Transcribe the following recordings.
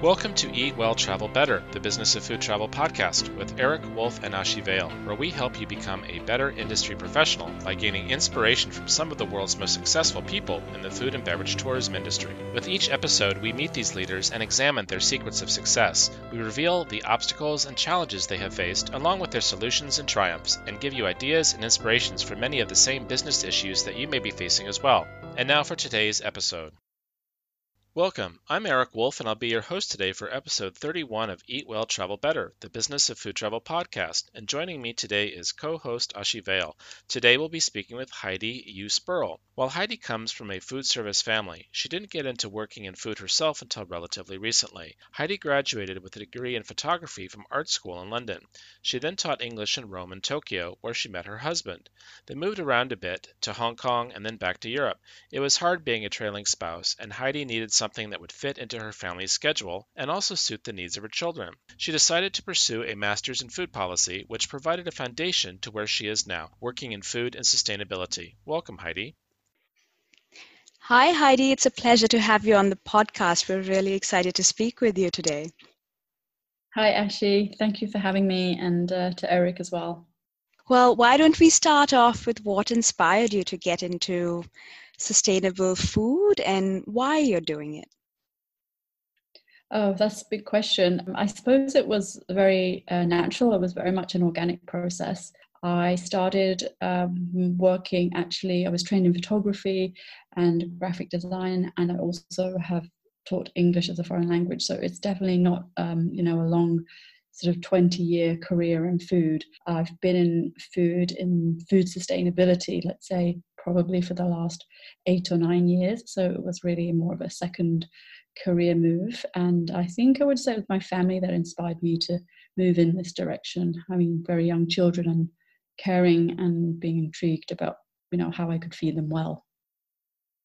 Welcome to Eat Well, Travel Better, the Business of Food Travel podcast with Eric Wolf and Ashi Vale, where we help you become a better industry professional by gaining inspiration from some of the world's most successful people in the food and beverage tourism industry. With each episode, we meet these leaders and examine their secrets of success. We reveal the obstacles and challenges they have faced, along with their solutions and triumphs, and give you ideas and inspirations for many of the same business issues that you may be facing as well. And now for today's episode. Welcome. I'm Eric Wolf, and I'll be your host today for episode 31 of Eat Well, Travel Better, the Business of Food Travel podcast. And joining me today is co host Ashi Vale. Today we'll be speaking with Heidi Yu Sperl. While Heidi comes from a food service family, she didn't get into working in food herself until relatively recently. Heidi graduated with a degree in photography from art school in London. She then taught English in Rome and Tokyo, where she met her husband. They moved around a bit to Hong Kong and then back to Europe. It was hard being a trailing spouse, and Heidi needed something that would fit into her family's schedule and also suit the needs of her children. She decided to pursue a master's in food policy, which provided a foundation to where she is now, working in food and sustainability. Welcome, Heidi. Hi, Heidi. It's a pleasure to have you on the podcast. We're really excited to speak with you today. Hi, Ashi. Thank you for having me and uh, to Eric as well. Well, why don't we start off with what inspired you to get into sustainable food and why you're doing it? Oh, that's a big question. I suppose it was very uh, natural. It was very much an organic process. I started um, working actually, I was trained in photography and graphic design, and I also have taught English as a foreign language. So it's definitely not, um, you know, a long sort of 20 year career in food. I've been in food, in food sustainability, let's say, probably for the last eight or nine years. So it was really more of a second career move. And I think I would say it was my family that inspired me to move in this direction, having very young children and caring and being intrigued about you know how I could feed them well.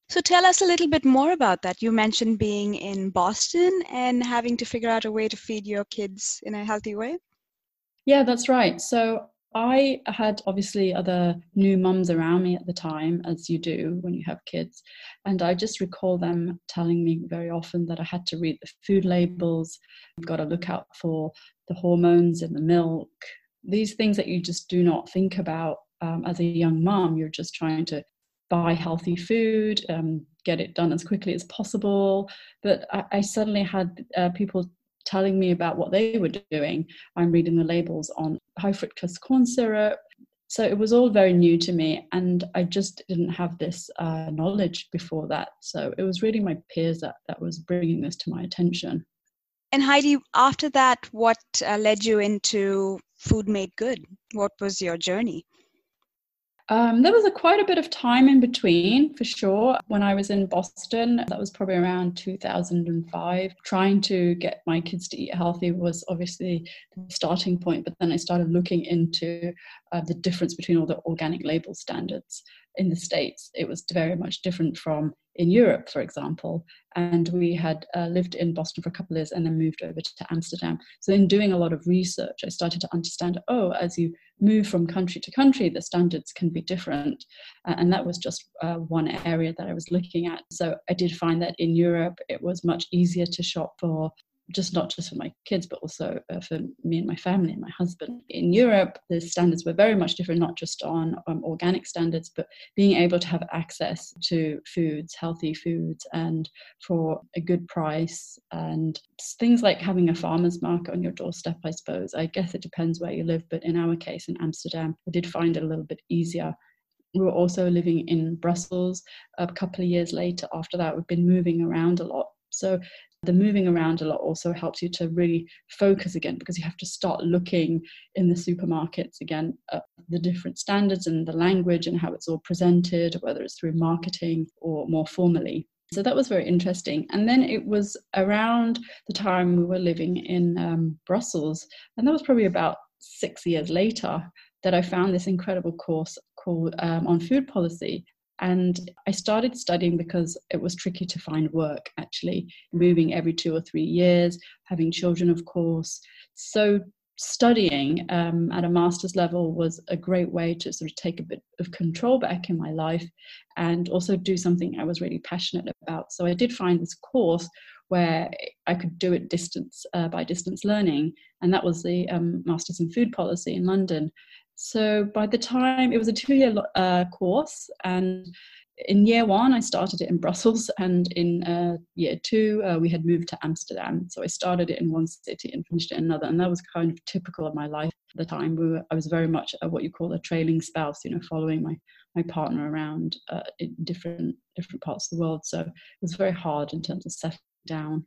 So tell us a little bit more about that. You mentioned being in Boston and having to figure out a way to feed your kids in a healthy way. Yeah, that's right. So I had obviously other new mums around me at the time, as you do when you have kids. And I just recall them telling me very often that I had to read the food labels, got to look out for the hormones in the milk, these things that you just do not think about um, as a young mom. You're just trying to buy healthy food, um, get it done as quickly as possible. But I, I suddenly had uh, people telling me about what they were doing. I'm reading the labels on high fructose corn syrup. So it was all very new to me, and I just didn't have this uh, knowledge before that. So it was really my peers that, that was bringing this to my attention. And Heidi, after that, what uh, led you into Food Made Good? What was your journey? Um, there was a, quite a bit of time in between, for sure. When I was in Boston, that was probably around 2005. Trying to get my kids to eat healthy was obviously the starting point, but then I started looking into uh, the difference between all the organic label standards in the States. It was very much different from in Europe, for example. And we had uh, lived in Boston for a couple of years and then moved over to Amsterdam. So, in doing a lot of research, I started to understand oh, as you move from country to country, the standards can be different. Uh, and that was just uh, one area that I was looking at. So, I did find that in Europe, it was much easier to shop for just not just for my kids, but also uh, for me and my family and my husband. In Europe, the standards were very much different, not just on um, organic standards, but being able to have access to foods, healthy foods, and for a good price. And things like having a farmer's market on your doorstep, I suppose. I guess it depends where you live, but in our case, in Amsterdam, I did find it a little bit easier we were also living in Brussels a couple of years later. After that, we've been moving around a lot. So the moving around a lot also helps you to really focus again because you have to start looking in the supermarkets again at the different standards and the language and how it's all presented, whether it's through marketing or more formally. So that was very interesting. And then it was around the time we were living in um, Brussels, and that was probably about six years later that I found this incredible course called um, on food policy and I started studying because it was tricky to find work, actually, moving every two or three years, having children, of course. So, studying um, at a master's level was a great way to sort of take a bit of control back in my life and also do something I was really passionate about. So, I did find this course where I could do it distance uh, by distance learning, and that was the um, Masters in Food Policy in London. So by the time it was a two-year uh, course, and in year one, I started it in Brussels, and in uh, year two, uh, we had moved to Amsterdam. So I started it in one city and finished it in another, and that was kind of typical of my life at the time. We were, I was very much a, what you call a trailing spouse, you know, following my my partner around uh, in different different parts of the world. So it was very hard in terms of settling down.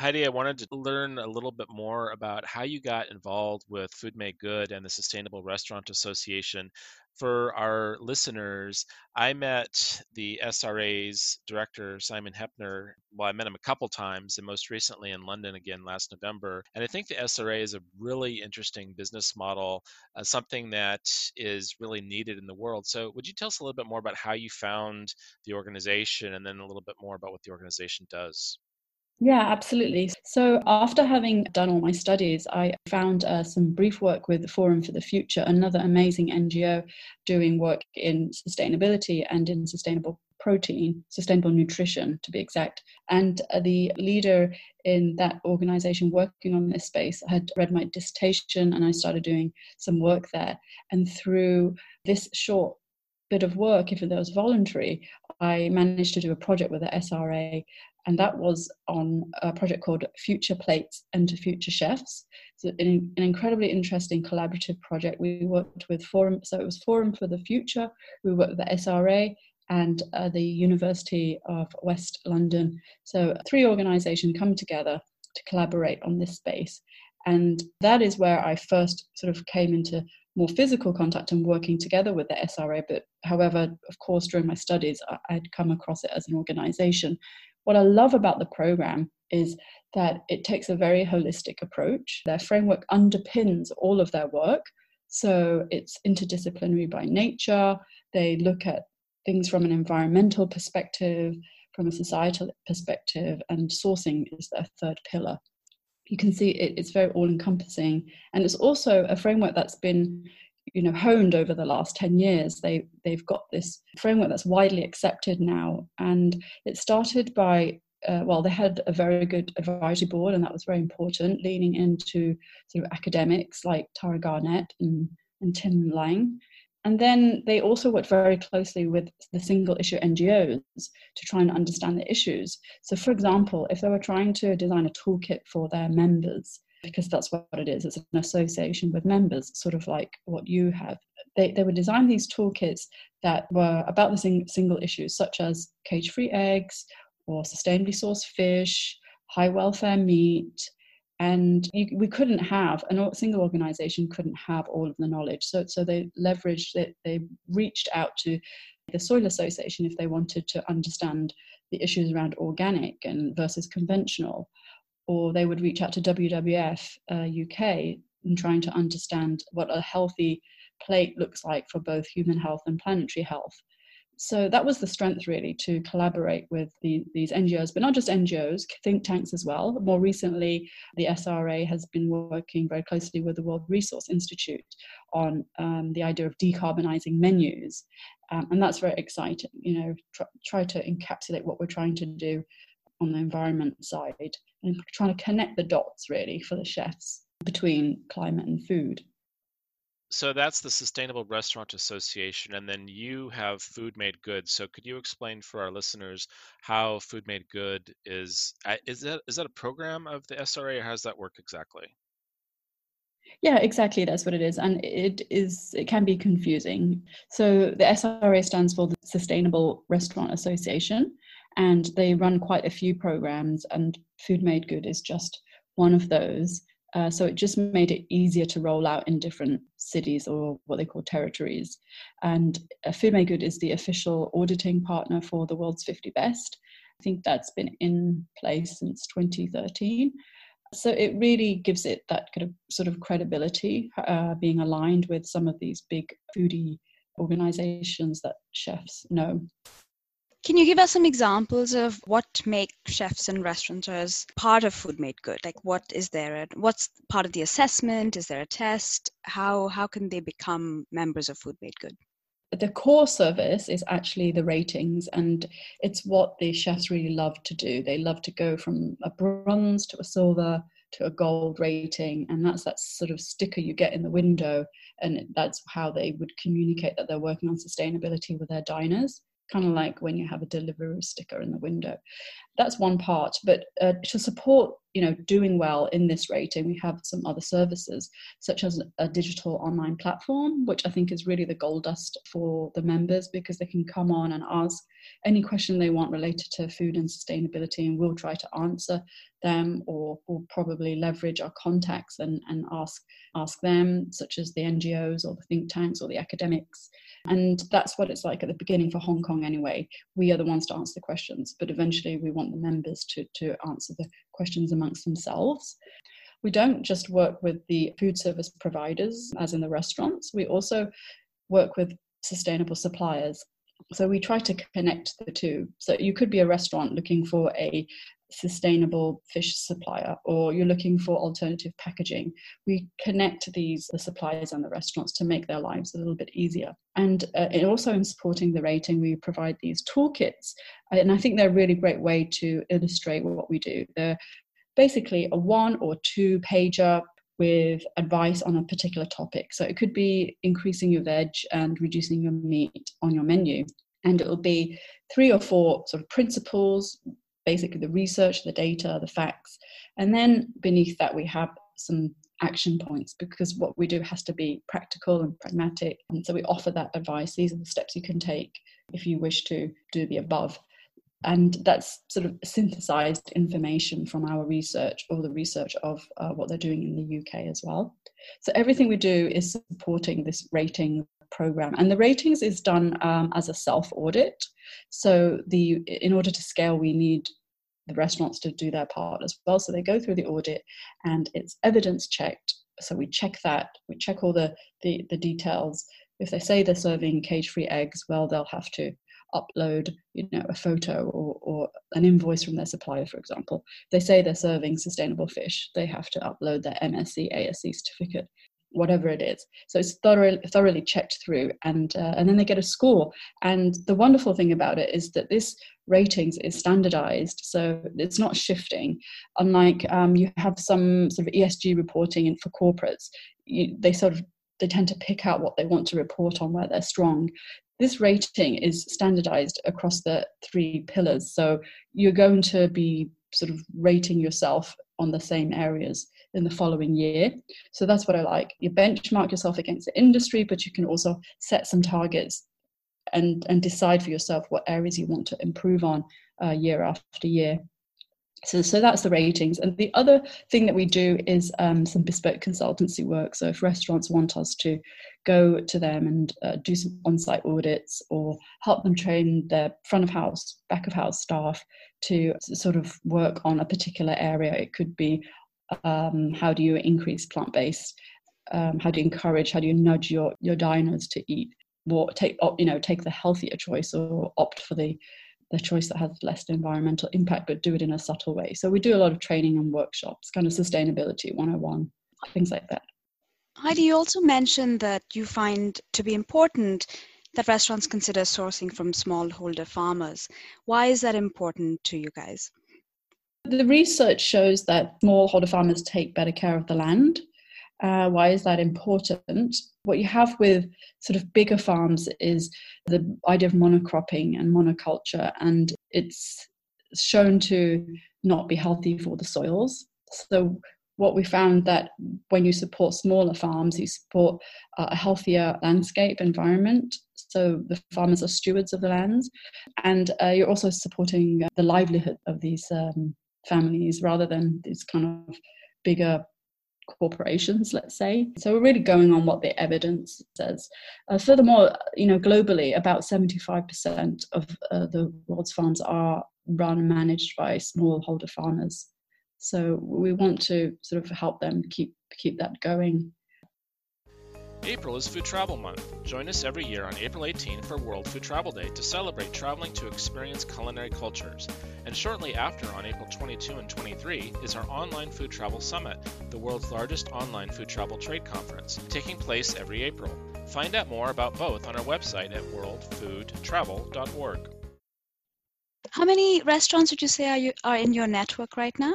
Heidi, I wanted to learn a little bit more about how you got involved with Food Made Good and the Sustainable Restaurant Association. For our listeners, I met the SRA's director, Simon Heppner. Well, I met him a couple times, and most recently in London again last November. And I think the SRA is a really interesting business model, uh, something that is really needed in the world. So, would you tell us a little bit more about how you found the organization and then a little bit more about what the organization does? Yeah, absolutely. So, after having done all my studies, I found uh, some brief work with the Forum for the Future, another amazing NGO doing work in sustainability and in sustainable protein, sustainable nutrition to be exact. And uh, the leader in that organization working on this space had read my dissertation and I started doing some work there. And through this short bit of work, if it was voluntary, I managed to do a project with the SRA and that was on a project called Future Plates and to Future Chefs. So an, an, incredibly interesting collaborative project. We worked with Forum, so it was Forum for the Future. We worked with the SRA and uh, the University of West London. So three organisations come together to collaborate on this space, and that is where I first sort of came into more physical contact and working together with the SRA. But however, of course, during my studies, I'd come across it as an organisation what I love about the program is that it takes a very holistic approach. Their framework underpins all of their work. So it's interdisciplinary by nature. They look at things from an environmental perspective, from a societal perspective, and sourcing is their third pillar. You can see it, it's very all encompassing. And it's also a framework that's been you know honed over the last 10 years they they've got this framework that's widely accepted now and it started by uh, well they had a very good advisory board and that was very important leaning into sort of academics like tara garnett and, and tim lang and then they also worked very closely with the single issue NGOs to try and understand the issues. So, for example, if they were trying to design a toolkit for their members, because that's what it is. It's an association with members, sort of like what you have. They, they would design these toolkits that were about the sing, single issues, such as cage free eggs or sustainably sourced fish, high welfare meat. And you, we couldn't have, a single organization couldn't have all of the knowledge. So, so they leveraged it, they reached out to the Soil Association if they wanted to understand the issues around organic and versus conventional or they would reach out to WWF uh, UK and trying to understand what a healthy plate looks like for both human health and planetary health. So that was the strength really to collaborate with the, these NGOs, but not just NGOs, think tanks as well. More recently, the SRA has been working very closely with the World Resource Institute on um, the idea of decarbonizing menus. Um, and that's very exciting, you know, try, try to encapsulate what we're trying to do on the environment side and trying to connect the dots really for the chefs between climate and food. So that's the Sustainable Restaurant Association, and then you have Food Made Good. So could you explain for our listeners how Food Made Good is? Uh, is that is that a program of the SRA, or how does that work exactly? Yeah, exactly. That's what it is, and it is. It can be confusing. So the SRA stands for the Sustainable Restaurant Association, and they run quite a few programs and food made good is just one of those. Uh, so it just made it easier to roll out in different cities or what they call territories. And uh, food made good is the official auditing partner for the world's 50 best. I think that's been in place since 2013 so it really gives it that kind of sort of credibility uh, being aligned with some of these big foodie organizations that chefs know can you give us some examples of what make chefs and restaurateurs part of Food Made Good? Like, what is there? What's part of the assessment? Is there a test? How how can they become members of Food Made Good? the core service is actually the ratings and it's what the chefs really love to do they love to go from a bronze to a silver to a gold rating and that's that sort of sticker you get in the window and that's how they would communicate that they're working on sustainability with their diners kind of like when you have a delivery sticker in the window that's one part but uh, to support you know doing well in this rating we have some other services such as a digital online platform which i think is really the gold dust for the members because they can come on and ask any question they want related to food and sustainability and we'll try to answer them or we'll probably leverage our contacts and, and ask ask them such as the ngos or the think tanks or the academics. And that's what it's like at the beginning for hong kong anyway. We are the ones to answer the questions but eventually we want the members to, to answer the questions amongst themselves. We don't just work with the food service providers, as in the restaurants, we also work with sustainable suppliers. So we try to connect the two. So you could be a restaurant looking for a sustainable fish supplier or you're looking for alternative packaging we connect these the suppliers and the restaurants to make their lives a little bit easier. And uh, also in supporting the rating we provide these toolkits. And i think they're a really great way to illustrate what we do. They're basically a one or two pager with advice on a particular topic. So it could be increasing your veg and reducing your meat on your menu. And it will be three or four sort of principles basically the research, the data, the facts. And then beneath that, we have some action points because what we do has to be practical and pragmatic. And so we offer that advice. These are the steps you can take if you wish to do the above. And that's sort of synthesized information from our research or the research of uh, what they're doing in the UK as well. So everything we do is supporting this rating program. And the ratings is done um, as a self audit. So the in order to scale, we need the restaurants to do their part as well. So they go through the audit and it's evidence checked. So we check that, we check all the, the, the details. If they say they're serving cage-free eggs, well, they'll have to upload, you know, a photo or, or an invoice from their supplier, for example. They say they're serving sustainable fish, they have to upload their MSC, ASC certificate whatever it is. So it's thoroughly, thoroughly checked through, and uh, and then they get a score. And the wonderful thing about it is that this ratings is standardized, so it's not shifting. Unlike um, you have some sort of ESG reporting for corporates, you, they sort of they tend to pick out what they want to report on where they're strong. This rating is standardized across the three pillars, so you're going to be sort of rating yourself on the same areas in the following year. So that's what I like. You benchmark yourself against the industry, but you can also set some targets and, and decide for yourself what areas you want to improve on uh, year after year. So, so that's the ratings. And the other thing that we do is um, some bespoke consultancy work. So if restaurants want us to go to them and uh, do some on-site audits or help them train their front of house, back of house staff to sort of work on a particular area, it could be um, how do you increase plant-based um, how do you encourage how do you nudge your your diners to eat more take you know take the healthier choice or opt for the the choice that has less environmental impact but do it in a subtle way. So we do a lot of training and workshops kind of sustainability 101 things like that. Heidi you also mentioned that you find to be important that restaurants consider sourcing from smallholder farmers. Why is that important to you guys the research shows that smallholder farmers take better care of the land. Uh, why is that important? What you have with sort of bigger farms is the idea of monocropping and monoculture, and it's shown to not be healthy for the soils. So what we found that when you support smaller farms, you support a healthier landscape environment. So the farmers are stewards of the lands, and uh, you're also supporting the livelihood of these um, families rather than these kind of bigger corporations, let's say. So we're really going on what the evidence says. Uh, furthermore, you know, globally, about 75% of uh, the world's farms are run and managed by smallholder farmers. So we want to sort of help them keep keep that going. April is Food Travel Month. Join us every year on April 18 for World Food Travel Day to celebrate traveling to experience culinary cultures. And shortly after, on April 22 and 23, is our Online Food Travel Summit, the world's largest online food travel trade conference, taking place every April. Find out more about both on our website at worldfoodtravel.org. How many restaurants would you say are, you, are in your network right now?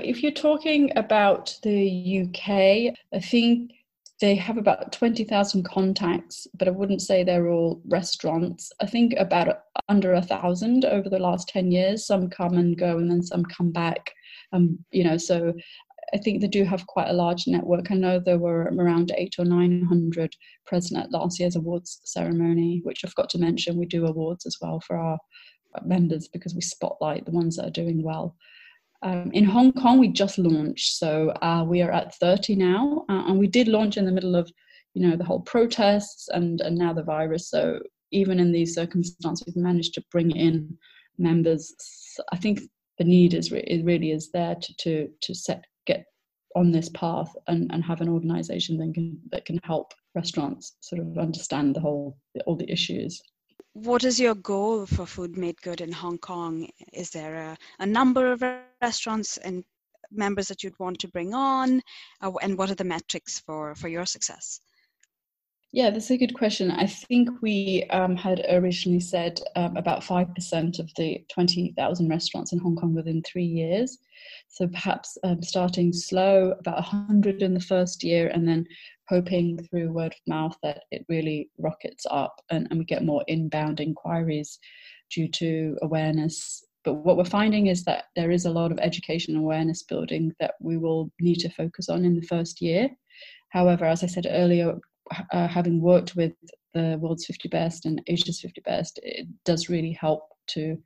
If you're talking about the UK, I think they have about 20,000 contacts, but I wouldn't say they're all restaurants. I think about under a thousand over the last 10 years. Some come and go and then some come back. Um, you know, so I think they do have quite a large network. I know there were around eight or 900 present at last year's awards ceremony, which I've got to mention. We do awards as well for our members because we spotlight the ones that are doing well. Um, in Hong Kong, we just launched, so uh, we are at 30 now, uh, and we did launch in the middle of, you know, the whole protests and and now the virus. So even in these circumstances, we've managed to bring in members. I think the need is it really is there to to to set get on this path and, and have an organization that can that can help restaurants sort of understand the whole all the issues what is your goal for food made good in hong kong is there a, a number of restaurants and members that you'd want to bring on uh, and what are the metrics for for your success yeah, that's a good question. I think we um, had originally said um, about 5% of the 20,000 restaurants in Hong Kong within three years. So perhaps um, starting slow, about 100 in the first year, and then hoping through word of mouth that it really rockets up and, and we get more inbound inquiries due to awareness. But what we're finding is that there is a lot of education awareness building that we will need to focus on in the first year. However, as I said earlier, uh, having worked with the world's 50 best and Asia's 50 best, it does really help to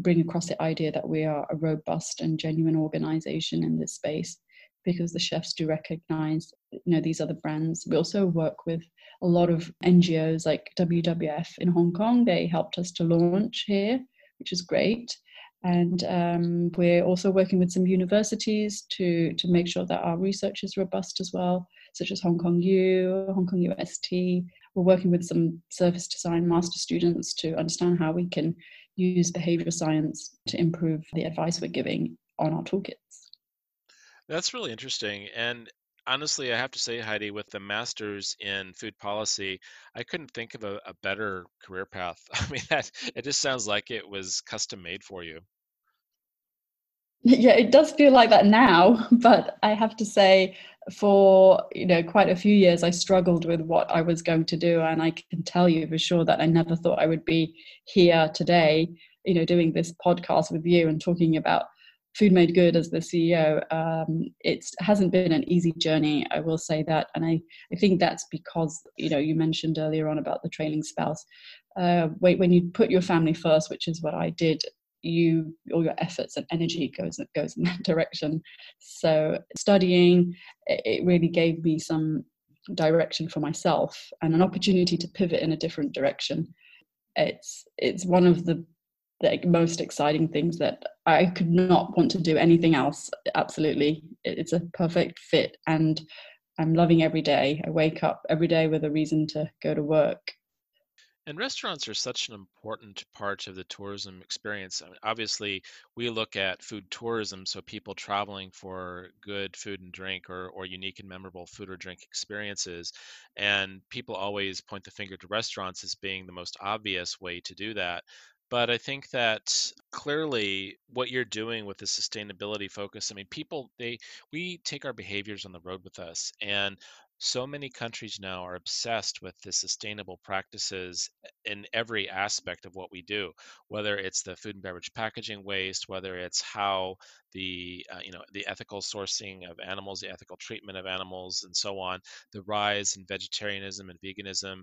bring across the idea that we are a robust and genuine organization in this space because the chefs do recognize you know these other brands we also work with a lot of ngos like wwf in hong kong they helped us to launch here which is great and um, we're also working with some universities to to make sure that our research is robust as well such as Hong Kong U, Hong Kong UST. We're working with some service design master students to understand how we can use behavioral science to improve the advice we're giving on our toolkits. That's really interesting. And honestly, I have to say, Heidi, with the master's in food policy, I couldn't think of a, a better career path. I mean, that it just sounds like it was custom made for you. Yeah, it does feel like that now, but I have to say, for you know quite a few years, I struggled with what I was going to do, and I can tell you for sure that I never thought I would be here today, you know, doing this podcast with you and talking about food made good as the CEO. Um, it hasn't been an easy journey, I will say that, and I I think that's because you know you mentioned earlier on about the trailing spouse. Uh, when you put your family first, which is what I did, you all your efforts and energy goes goes in that direction so studying it really gave me some direction for myself and an opportunity to pivot in a different direction it's it's one of the the most exciting things that I could not want to do anything else absolutely it's a perfect fit and I'm loving every day I wake up every day with a reason to go to work and restaurants are such an important part of the tourism experience. I mean, obviously, we look at food tourism, so people traveling for good food and drink or, or unique and memorable food or drink experiences. And people always point the finger to restaurants as being the most obvious way to do that. But I think that clearly what you're doing with the sustainability focus, I mean, people, they, we take our behaviors on the road with us. And so many countries now are obsessed with the sustainable practices in every aspect of what we do whether it's the food and beverage packaging waste whether it's how the uh, you know the ethical sourcing of animals the ethical treatment of animals and so on the rise in vegetarianism and veganism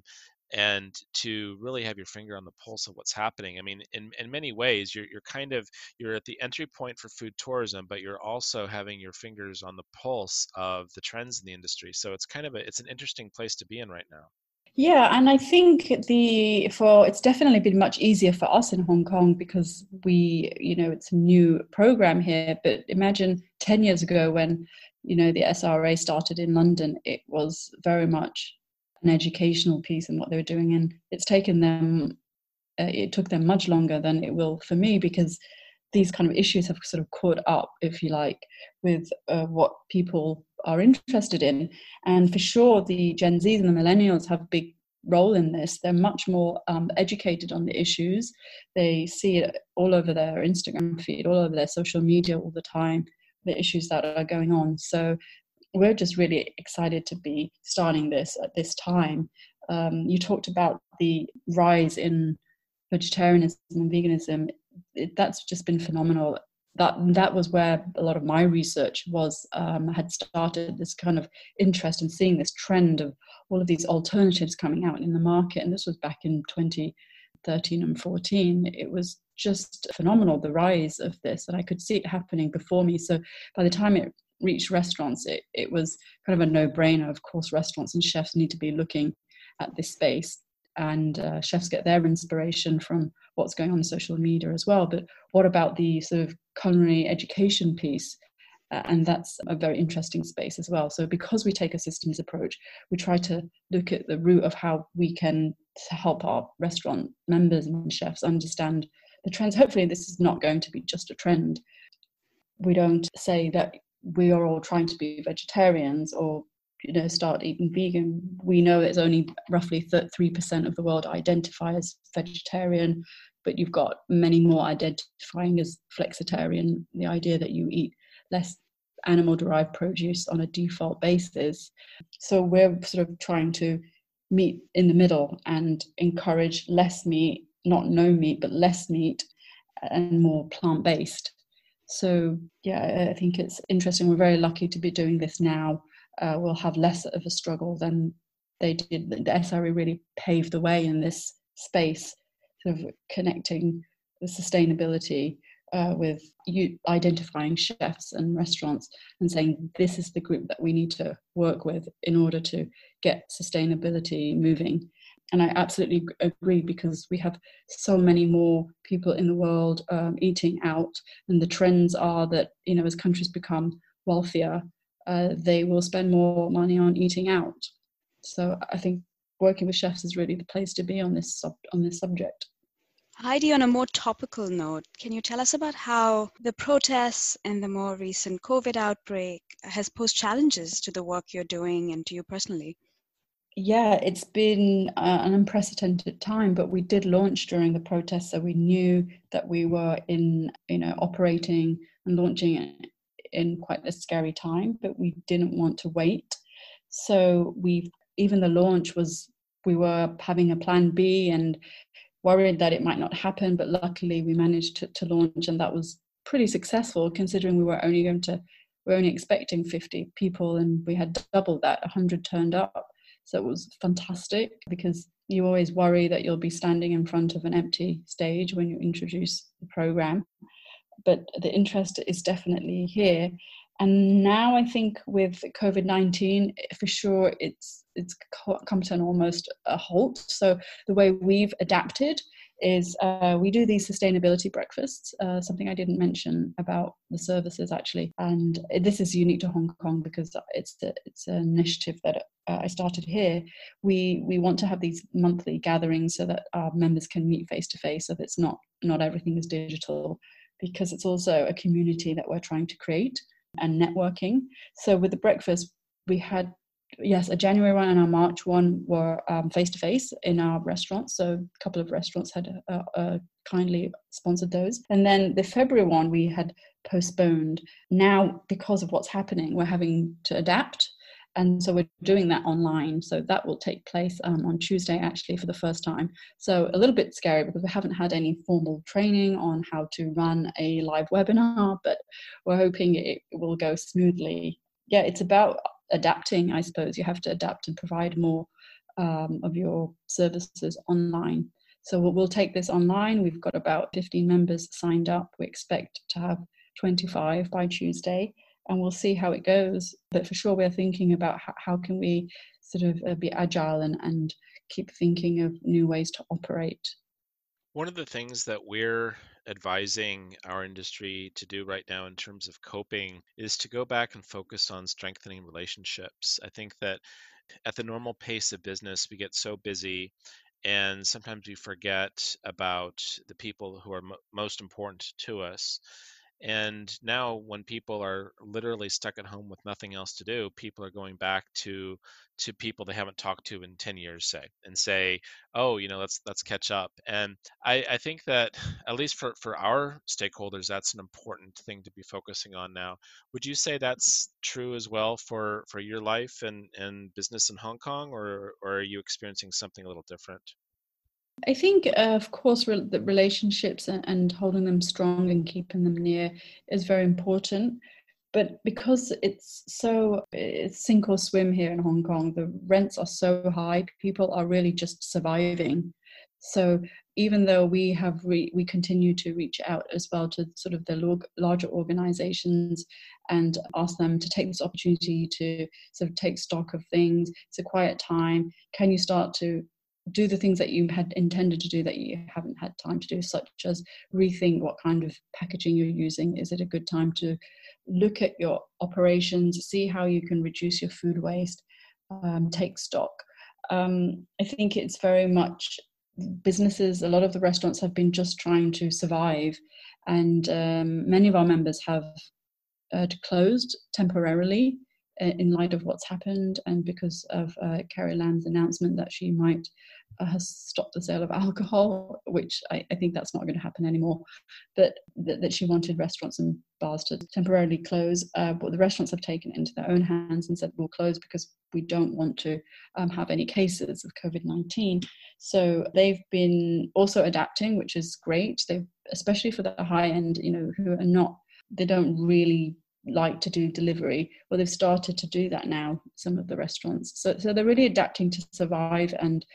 and to really have your finger on the pulse of what's happening. I mean, in, in many ways, you're, you're kind of you're at the entry point for food tourism, but you're also having your fingers on the pulse of the trends in the industry. So it's kind of a it's an interesting place to be in right now. Yeah, and I think the for it's definitely been much easier for us in Hong Kong because we, you know, it's a new program here. But imagine ten years ago when you know the SRA started in London, it was very much an educational piece in what they were doing and it's taken them uh, it took them much longer than it will for me because these kind of issues have sort of caught up, if you like, with uh, what people are interested in. And for sure, the Gen Zs and the millennials have a big role in this. They're much more um, educated on the issues. They see it all over their Instagram feed, all over their social media all the time, the issues that are going on. So we're just really excited to be starting this at this time. Um, you talked about the rise in vegetarianism and veganism. It, that's just been phenomenal. That that was where a lot of my research was um, had started. This kind of interest in seeing this trend of all of these alternatives coming out in the market, and this was back in 2013 and 14. It was just phenomenal the rise of this, and I could see it happening before me. So by the time it reach restaurants, it, it was kind of a no brainer. Of course, restaurants and chefs need to be looking at this space, and uh, chefs get their inspiration from what's going on in social media as well. But what about the sort of culinary education piece? Uh, and that's a very interesting space as well. So, because we take a systems approach, we try to look at the root of how we can help our restaurant members and chefs understand the trends. Hopefully, this is not going to be just a trend. We don't say that we are all trying to be vegetarians or you know start eating vegan. We know it's only roughly 3% of the world identify as vegetarian but you've got many more identifying as flexitarian the idea that you eat less animal derived produce on a default basis. So we're sort of trying to meet in the middle and encourage less meat not no meat but less meat and more plant based so, yeah, I think it's interesting. We're very lucky to be doing this now. Uh, we'll have less of a struggle than they did. The SRA really paved the way in this space, sort of connecting the sustainability uh, with you identifying chefs and restaurants and saying this is the group that we need to work with in order to get sustainability moving and I absolutely agree because we have so many more people in the world um, eating out, and the trends are that you know as countries become wealthier, uh, they will spend more money on eating out. So I think working with chefs is really the place to be on this sub- on this subject. Heidi, on a more topical note, can you tell us about how the protests and the more recent COVID outbreak has posed challenges to the work you're doing and to you personally? Yeah, it's been uh, an unprecedented time, but we did launch during the protests, so we knew that we were in, you know, operating and launching in quite a scary time, but we didn't want to wait. So we, even the launch was, we were having a plan B and worried that it might not happen, but luckily we managed to, to launch, and that was pretty successful considering we were only going to, we we're only expecting 50 people, and we had double that, 100 turned up so it was fantastic because you always worry that you'll be standing in front of an empty stage when you introduce the program. But the interest is definitely here. And now I think with COVID 19, for sure, it's, it's come to an almost a halt. So the way we've adapted is uh, we do these sustainability breakfasts, uh, something I didn't mention about the services actually. And this is unique to Hong Kong because it's, a, it's an initiative that uh, I started here. We, we want to have these monthly gatherings so that our members can meet face to face, so that it's not, not everything is digital, because it's also a community that we're trying to create and networking. So with the breakfast, we had yes, a January one and a March one were face to face in our restaurants. So a couple of restaurants had uh, uh, kindly sponsored those. And then the February one we had postponed. Now, because of what's happening, we're having to adapt. And so we're doing that online. So that will take place um, on Tuesday, actually, for the first time. So a little bit scary because we haven't had any formal training on how to run a live webinar, but we're hoping it will go smoothly. Yeah, it's about adapting, I suppose. You have to adapt and provide more um, of your services online. So we'll, take this online. We've got about 15 members signed up. We expect to have 25 by Tuesday, and we'll see how it goes. But for sure, we're thinking about how, how can we sort of uh, be agile and, and keep thinking of new ways to operate. One of the things that we're advising our industry to do right now in terms of coping is to go back and focus on strengthening relationships. I think that at the normal pace of business, we get so busy and sometimes we forget about the people who are mo- most important to us and now, when people are literally stuck at home with nothing else to do, people are going back to to people they haven't talked to in 10 years, say, and say, "Oh, you know, let's let's catch up." And I, I think that at least for for our stakeholders, that's an important thing to be focusing on now. Would you say that's true as well for for your life and and business in Hong Kong, or or are you experiencing something a little different? I think, uh, of course, re- the relationships and, and, holding them strong and keeping them near is very important. But because it's so it's sink or swim here in Hong Kong, the rents are so high. People are really just surviving. So even though we have re- we continue to reach out as well to sort of the log- larger organizations and ask them to take this opportunity to sort of take stock of things. It's a quiet time. Can you start to do the things that you had intended to do that you haven't had time to do, such as rethink what kind of packaging you're using. Is it a good time to look at your operations, see how you can reduce your food waste, um, take stock? Um, I think it's very much businesses, a lot of the restaurants have been just trying to survive, and um, many of our members have uh, closed temporarily in light of what's happened and because of uh, Carrie Lam's announcement that she might uh, stopped the sale of alcohol, which I, I think that's not going to happen anymore. But th- that she wanted restaurants and bars to temporarily close, uh, but the restaurants have taken into their own hands and said we'll close because we don't want to um, have any cases of COVID nineteen. So they've been also adapting, which is great. They, especially for the high end, you know, who are not, they don't really like to do delivery well they've started to do that now some of the restaurants so, so they're really adapting to survive and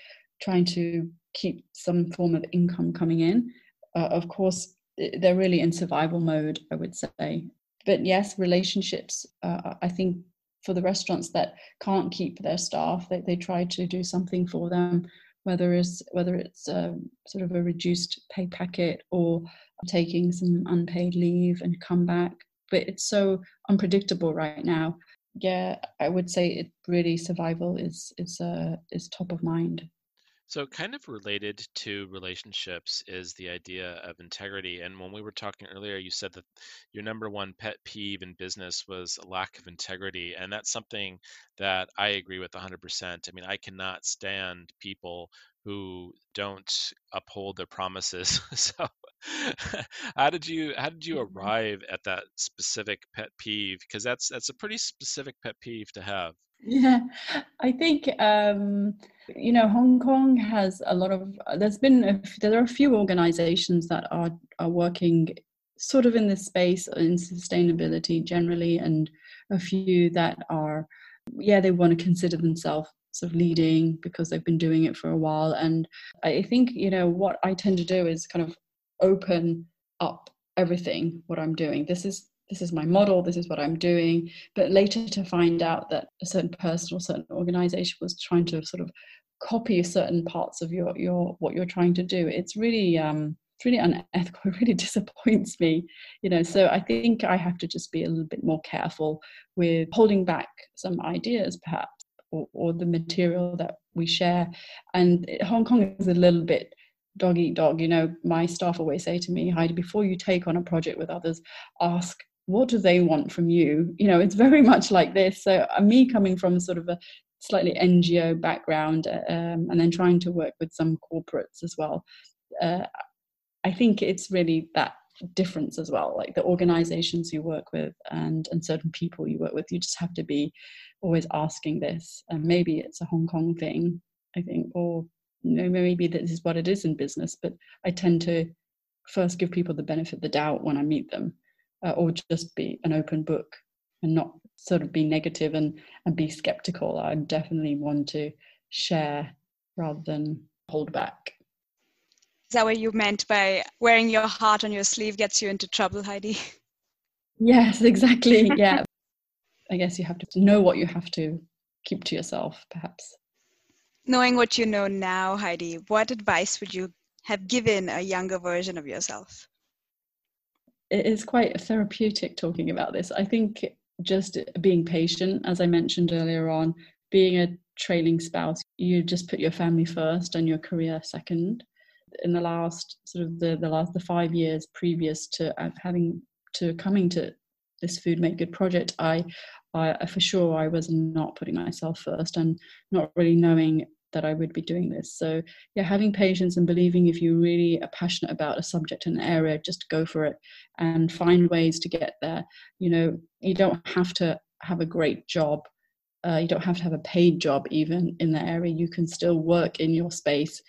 trying to keep some form of income coming in. Uh, of course, they're really in survival mode, I would say. But yes, relationships, uh, I think for the restaurants that can't keep their staff, they, they try to do something for them, whether it's, whether it's um, sort of a reduced pay packet or taking some unpaid leave and come back. But it's so unpredictable right now. Yeah, I would say it really survival is is uh, is top of mind. So, kind of related to relationships is the idea of integrity. And when we were talking earlier, you said that your number one pet peeve in business was a lack of integrity. And that's something that I agree with 100%. I mean, I cannot stand people who don't uphold their promises. so, how did you how did you mm-hmm. arrive at that specific pet peeve? Because that's that's a pretty specific pet peeve to have. Yeah, I think um, you know Hong Kong has a lot of. There's been a, there are a few organisations that are are working sort of in this space in sustainability generally, and a few that are yeah they want to consider themselves sort of leading because they've been doing it for a while. And I think you know what I tend to do is kind of open up everything what I'm doing. This is this is my model, this is what I'm doing. But later to find out that a certain person or certain organization was trying to sort of copy certain parts of your your what you're trying to do, it's really um it's really unethical. It really disappoints me, you know. So I think I have to just be a little bit more careful with holding back some ideas, perhaps, or, or the material that we share. And Hong Kong is a little bit dog eat dog. You know, my staff always say to me, Heidi, before you take on a project with others, ask what do they want from you you know it's very much like this so uh, me coming from sort of a slightly ngo background uh, um, and then trying to work with some corporates as well uh, i think it's really that difference as well like the organizations you work with and and certain people you work with you just have to be always asking this and maybe it's a hong kong thing i think or you know, maybe this is what it is in business but i tend to first give people the benefit of the doubt when i meet them uh, or just be an open book and not sort of be negative and, and be skeptical. I definitely want to share rather than hold back. Is that what you meant by wearing your heart on your sleeve gets you into trouble, Heidi? Yes, exactly. Yeah. I guess you have to know what you have to keep to yourself, perhaps. Knowing what you know now, Heidi, what advice would you have given a younger version of yourself? it is quite therapeutic talking about this. I think just being patient, as I mentioned earlier on, being a trailing spouse, you just put your family first and your career second. In the last sort of the, the last the five years previous to uh, having to coming to this food make good project, I, I for sure I was not putting myself first and not really knowing that I would be doing this. So yeah, having patience and believing if you really are passionate about a subject and area, just go for it and find ways to get there. You know, you don't have to have a great job uh, you don't have to have a paid job even in the area. You can still work in your space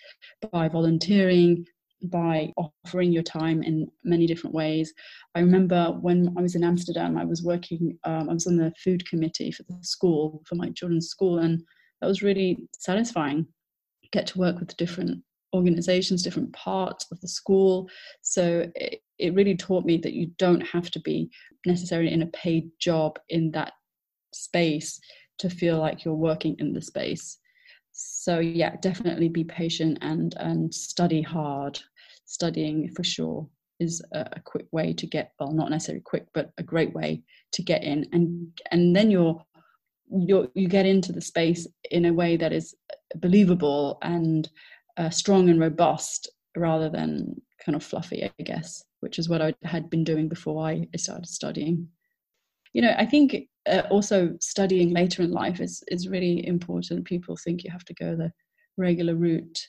by volunteering, by offering your time in many different ways. I remember when I was in Amsterdam, I was working, um, I was on the food committee for the school, for my children's school, and that was really satisfying. Get to work with different organizations, different parts of the school. So it, it really taught me that you don't have to be necessarily in a paid job in that space to feel like you're working in the space. So yeah definitely be patient and and study hard. Studying for sure is a, a, quick way to get well not necessarily quick but a great way to get in. And and then you're you you get into the space in a way that is believable and uh, strong and robust rather than kind of fluffy i guess which is what i had been doing before i started studying. You know i think uh, also studying later in life is is really important. People think you have to go the regular route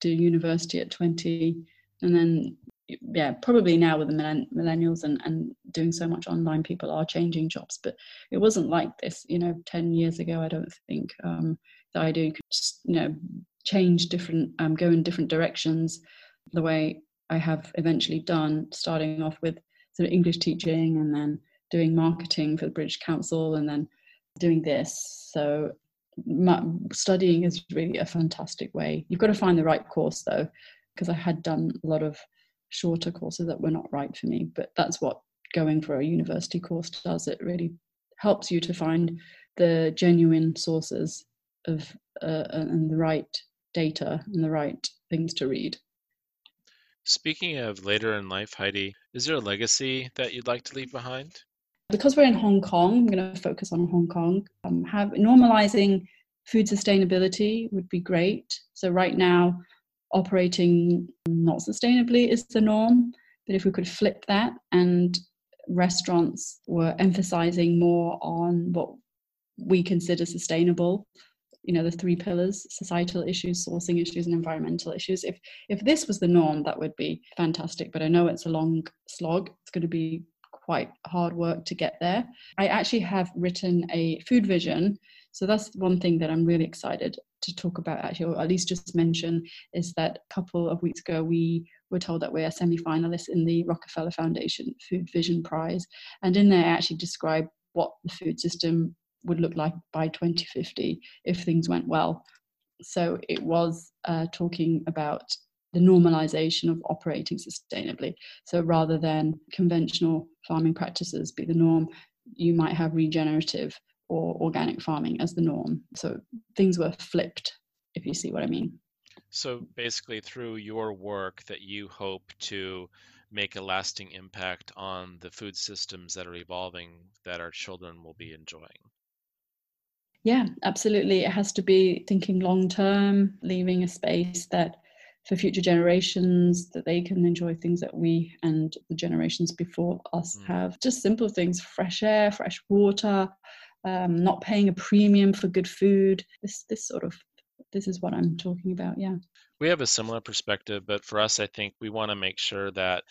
to university at 20 and then yeah probably now with the millennials and, and doing so much online people are changing jobs but it wasn't like this you know 10 years ago i don't think um, the idea you could just, you know change different um, go in different directions the way i have eventually done starting off with sort of english teaching and then doing marketing for the British Council and then doing this. So studying is really a fantastic way. You've got to find the right course though, because I had done a lot of shorter courses that were not right for me. But that's what going for a university course does. It really helps you to find the genuine sources of uh, and the right data and the right things to read. Speaking of later in life, Heidi, is there a legacy that you'd like to leave behind? Because we're in Hong Kong, I'm going to focus on Hong Kong. Um, have normalizing food sustainability would be great. So right now, operating not sustainably is the norm, but if we could flip that and restaurants were emphasizing more on what we consider sustainable you know the three pillars societal issues sourcing issues and environmental issues if if this was the norm that would be fantastic but i know it's a long slog it's going to be quite hard work to get there. I actually have written a food vision. So that's one thing that I'm really excited to talk about, actually, or at least just mention, is that a couple of weeks ago we were told that we're a semi finalists in the Rockefeller Foundation Food Vision Prize. And in there, I actually describe what the food system would look like by 2050 if things went well. So it was uh, talking about the normalization of operating sustainably. So rather than conventional farming practices be the norm, you might have regenerative or organic farming as the norm. So things were flipped, if you see what I mean. So basically, through your work, that you hope to make a lasting impact on the food systems that are evolving that our children will be enjoying. Yeah, absolutely. It has to be thinking long term, leaving a space that for future generations that they can enjoy things that we and the generations before us mm. have. Just simple things fresh air, fresh water, um, not paying a premium for good food. This, this sort of this is what I'm talking about. Yeah. We have a similar perspective, but for us, I think we want to make sure that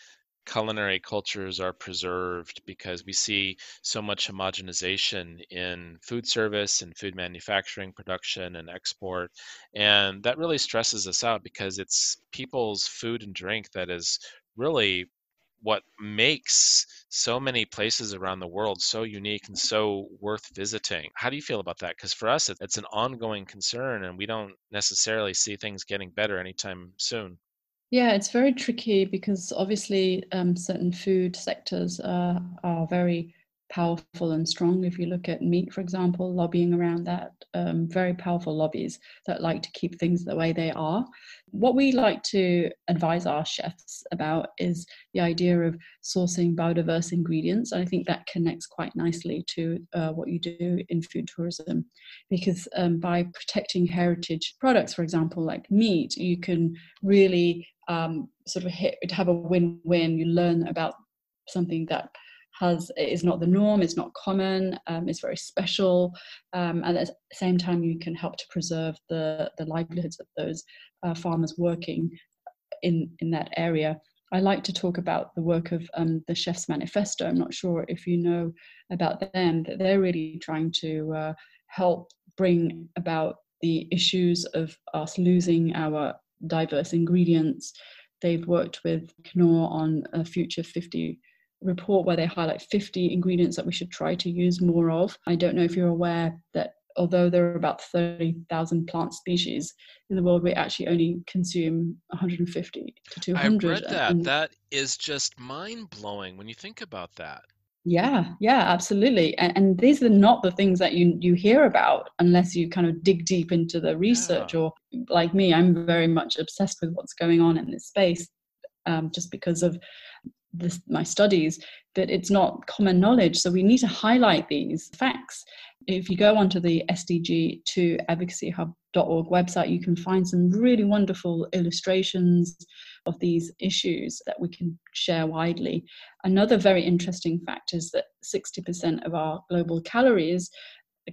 culinary cultures are preserved because we see so much homogenization in food service and food manufacturing production and export and that really stresses us out because it's people's food and drink that is really what makes so many places around the world so unique and so worth visiting. How do you feel about that? Because for us, it's an ongoing concern, and we don't necessarily see things getting better anytime soon. Yeah, it's very tricky because obviously um, certain food sectors are very powerful and strong. If you look at meat, for example, lobbying around that, um, very powerful lobbies that like to keep things the way they are. What we like to advise our chefs about is the idea of sourcing biodiverse ingredients. I think that connects quite nicely to uh, what you do in food tourism, because um, by protecting heritage products, for example, like meat, you can really um, sort of hit, have a win-win. You learn about something that has is not the norm, it's not common, um, it's very special, um, and at the same time you can help to preserve the the livelihoods of those uh, farmers working in in that area. I like to talk about the work of um, the Chef's Manifesto. I'm not sure if you know about them, that they're really trying to uh, help bring about the issues of us losing our diverse ingredients. They've worked with Knorr on a Future 50 report where they highlight 50 ingredients that we should try to use more of. I don't know if you're aware that although there are about 30,000 plant species in the world, we actually only consume 150 to 200. I read that. And that is just mind blowing when you think about that. Yeah, yeah, absolutely. And, and, these are not the things that you you hear about unless you kind of dig deep into the research. Yeah. Or like me, I'm very much obsessed with what's going on in this space, um, just because of this, my studies, but it's not common knowledge. So we need to highlight these facts. If you go onto the sdg2advocacyhub.org website, you can find some really wonderful illustrations of these issues that we can share widely. Another very interesting fact is that 60% of our global calories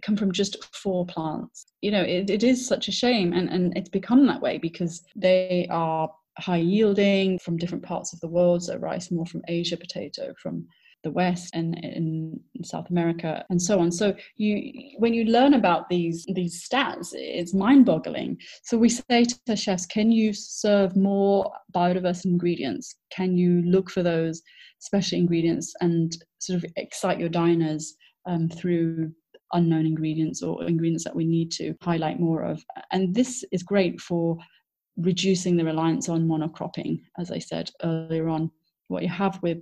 come from just four plants. You know, it, it is such a shame, and, and it's become that way because they are high yielding from different parts of the world. So rice more from Asia, potato from the West and in South America and so on. So you when you learn about these these stats, it's mind-boggling. So we say to chefs, can you serve more biodiverse ingredients? Can you look for those special ingredients and sort of excite your diners um, through unknown ingredients or ingredients that we need to highlight more of? And this is great for reducing the reliance on monocropping, as I said earlier on. What you have with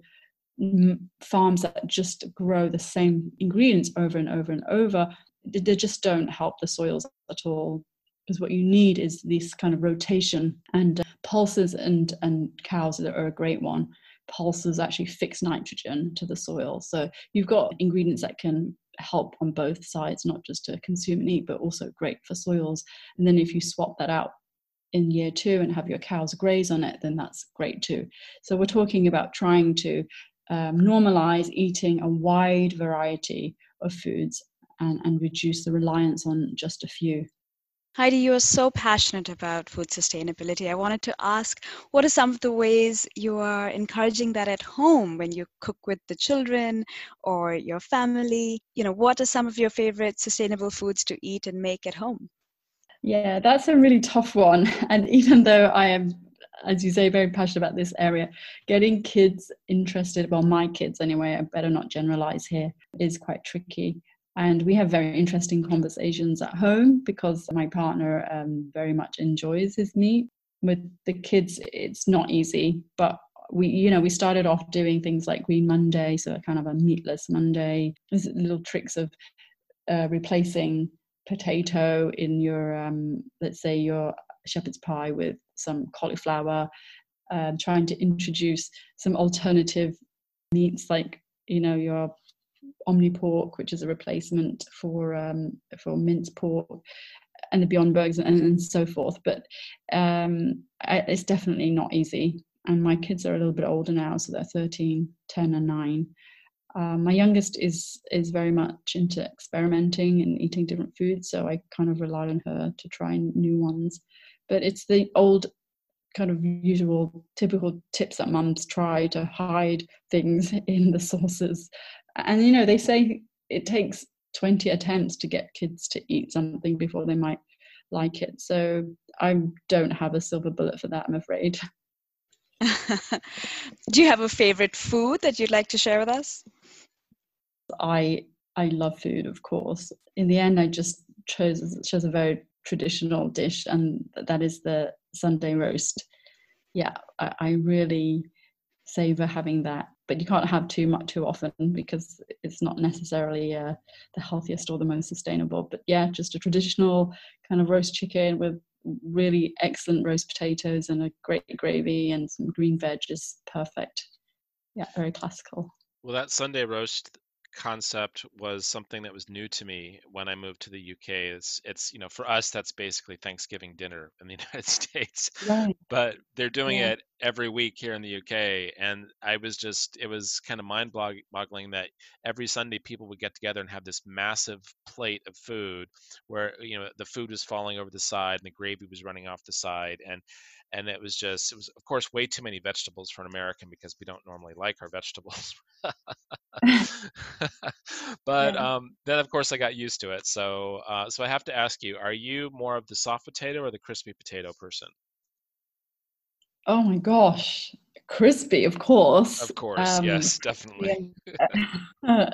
farms that just grow the same ingredients over and over and over, they just don't help the soils at all. Because what you need is this kind of rotation and uh, pulses and, and cows are a great one. Pulses actually fix nitrogen to the soil. So you've got ingredients that can help on both sides, not just to consume and eat, but also great for soils. And then if you swap that out in year two and have your cows graze on it, then that's great too. So we're talking about trying to um, normalize eating a wide variety of foods and, and reduce the reliance on just a few. Heidi, you are so passionate about food sustainability. I wanted to ask what are some of the ways you are encouraging that at home when you cook with the children or your family? You know, what are some of your favorite sustainable foods to eat and make at home? Yeah, that's a really tough one. And even though I am, as you say, very passionate about this area, getting kids interested, well, my kids anyway, I better not generalize here, is quite tricky. And we have very interesting conversations at home because my partner um, very much enjoys his meat. With the kids, it's not easy, but we you know we started off doing things like green monday so kind of a meatless monday there's little tricks of uh, replacing potato in your um, let's say your shepherd's pie with some cauliflower um, trying to introduce some alternative meats like you know your omni pork which is a replacement for um, for minced pork and the beyond burgers and, and so forth. But um, I, it's definitely not easy. And my kids are a little bit older now so they're 13 10 and 9 uh, my youngest is is very much into experimenting and eating different foods, so I kind of rely on her to try new ones. But it's the old kind of usual typical tips that mums try to hide things in the sauces. And you know, they say it takes 20 attempts to get kids to eat something before they might like it. So I don't have a silver bullet for that, I'm afraid. Do you have a favorite food that you'd like to share with us? I I love food, of course. In the end, I just chose chose a very traditional dish, and that is the Sunday roast. Yeah, I, I really savor having that but you can't have too much too often because it's not necessarily uh, the healthiest or the most sustainable. But yeah, just a traditional kind of roast chicken with really excellent roast potatoes and a great gravy and some green veg is perfect. Yeah, very classical. Well, that Sunday roast concept was something that was new to me when I moved to the UK. It's it's you know for us that's basically Thanksgiving dinner in the United States, right. but they're doing Yeah. it every week here in the UK, and I was just it was kind of mind boggling that every Sunday people would get together and have this massive plate of food where you know the food was falling over the side and the gravy was running off the side and and it was just it was of course way too many vegetables for an American because we don't normally like our vegetables. but Yeah. um, then of course I got used to it. So uh, so I have to ask you: Are you more of the soft potato or the crispy potato person? Oh my gosh, crispy, of course. Of course, Um, yes, definitely. yeah.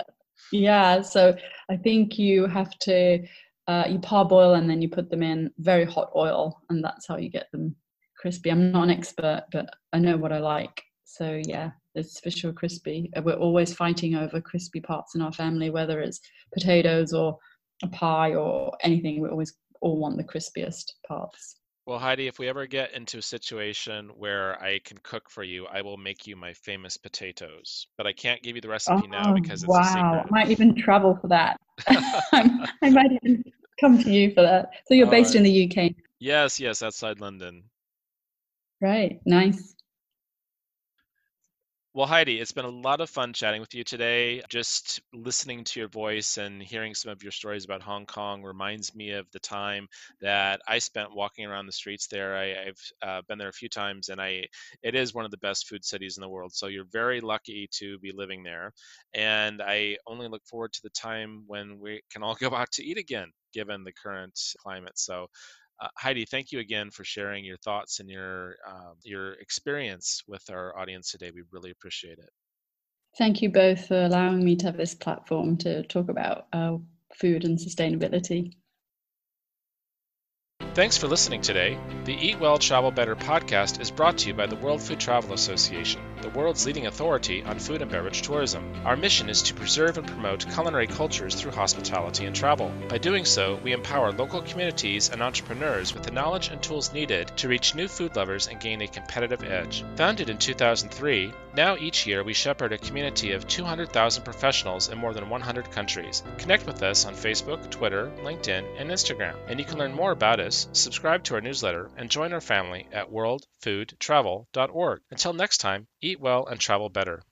yeah, so I think you have to uh, you parboil and then you put them in very hot oil, and that's how you get them crispy. I'm not an expert, but I know what I like. So yeah, it's for sure crispy. Uh, We're always fighting over crispy parts in our family, whether it's potatoes or a pie or anything. We always all want the crispiest parts. Well, Heidi, if we ever get into a situation where I can cook for you, I will make you my famous potatoes. But I can't give you the recipe now Oh, because it's wow. a I might even travel for that. I might even come to you for that. So you're All based right. in the UK. yes, yes, outside London. Right. Nice. Well, Heidi, it's been a lot of fun chatting with you today. Just listening to your voice and hearing some of your stories about Hong Kong reminds me of the time that I spent walking around the streets there. I, I've uh, been there a few times, and I it is one of the best food cities in the world. So you're very lucky to be living there, and I only look forward to the time when we can all go out to eat again, given the current climate. So. Uh, Heidi, thank you again for sharing your thoughts and your um, your experience with our audience today. We really appreciate it. Thank you both for allowing me to have this platform to talk about uh, food and sustainability. Thanks for listening today. The Eat Well, Travel Better podcast is brought to you by the World Food Travel Association, the world's leading authority on food and beverage tourism. Our mission is to preserve and promote culinary cultures through hospitality and travel. By doing so, we empower local communities and entrepreneurs with the knowledge and tools needed to reach new food lovers and gain a competitive edge. Founded in 2003, now each year we shepherd a community of 200,000 professionals in more than 100 countries. Connect with us on Facebook, Twitter, LinkedIn, and Instagram, and you can learn more about us, subscribe to our newsletter, and join our family at worldfoodtravel.org. Until next time, eat well and travel better.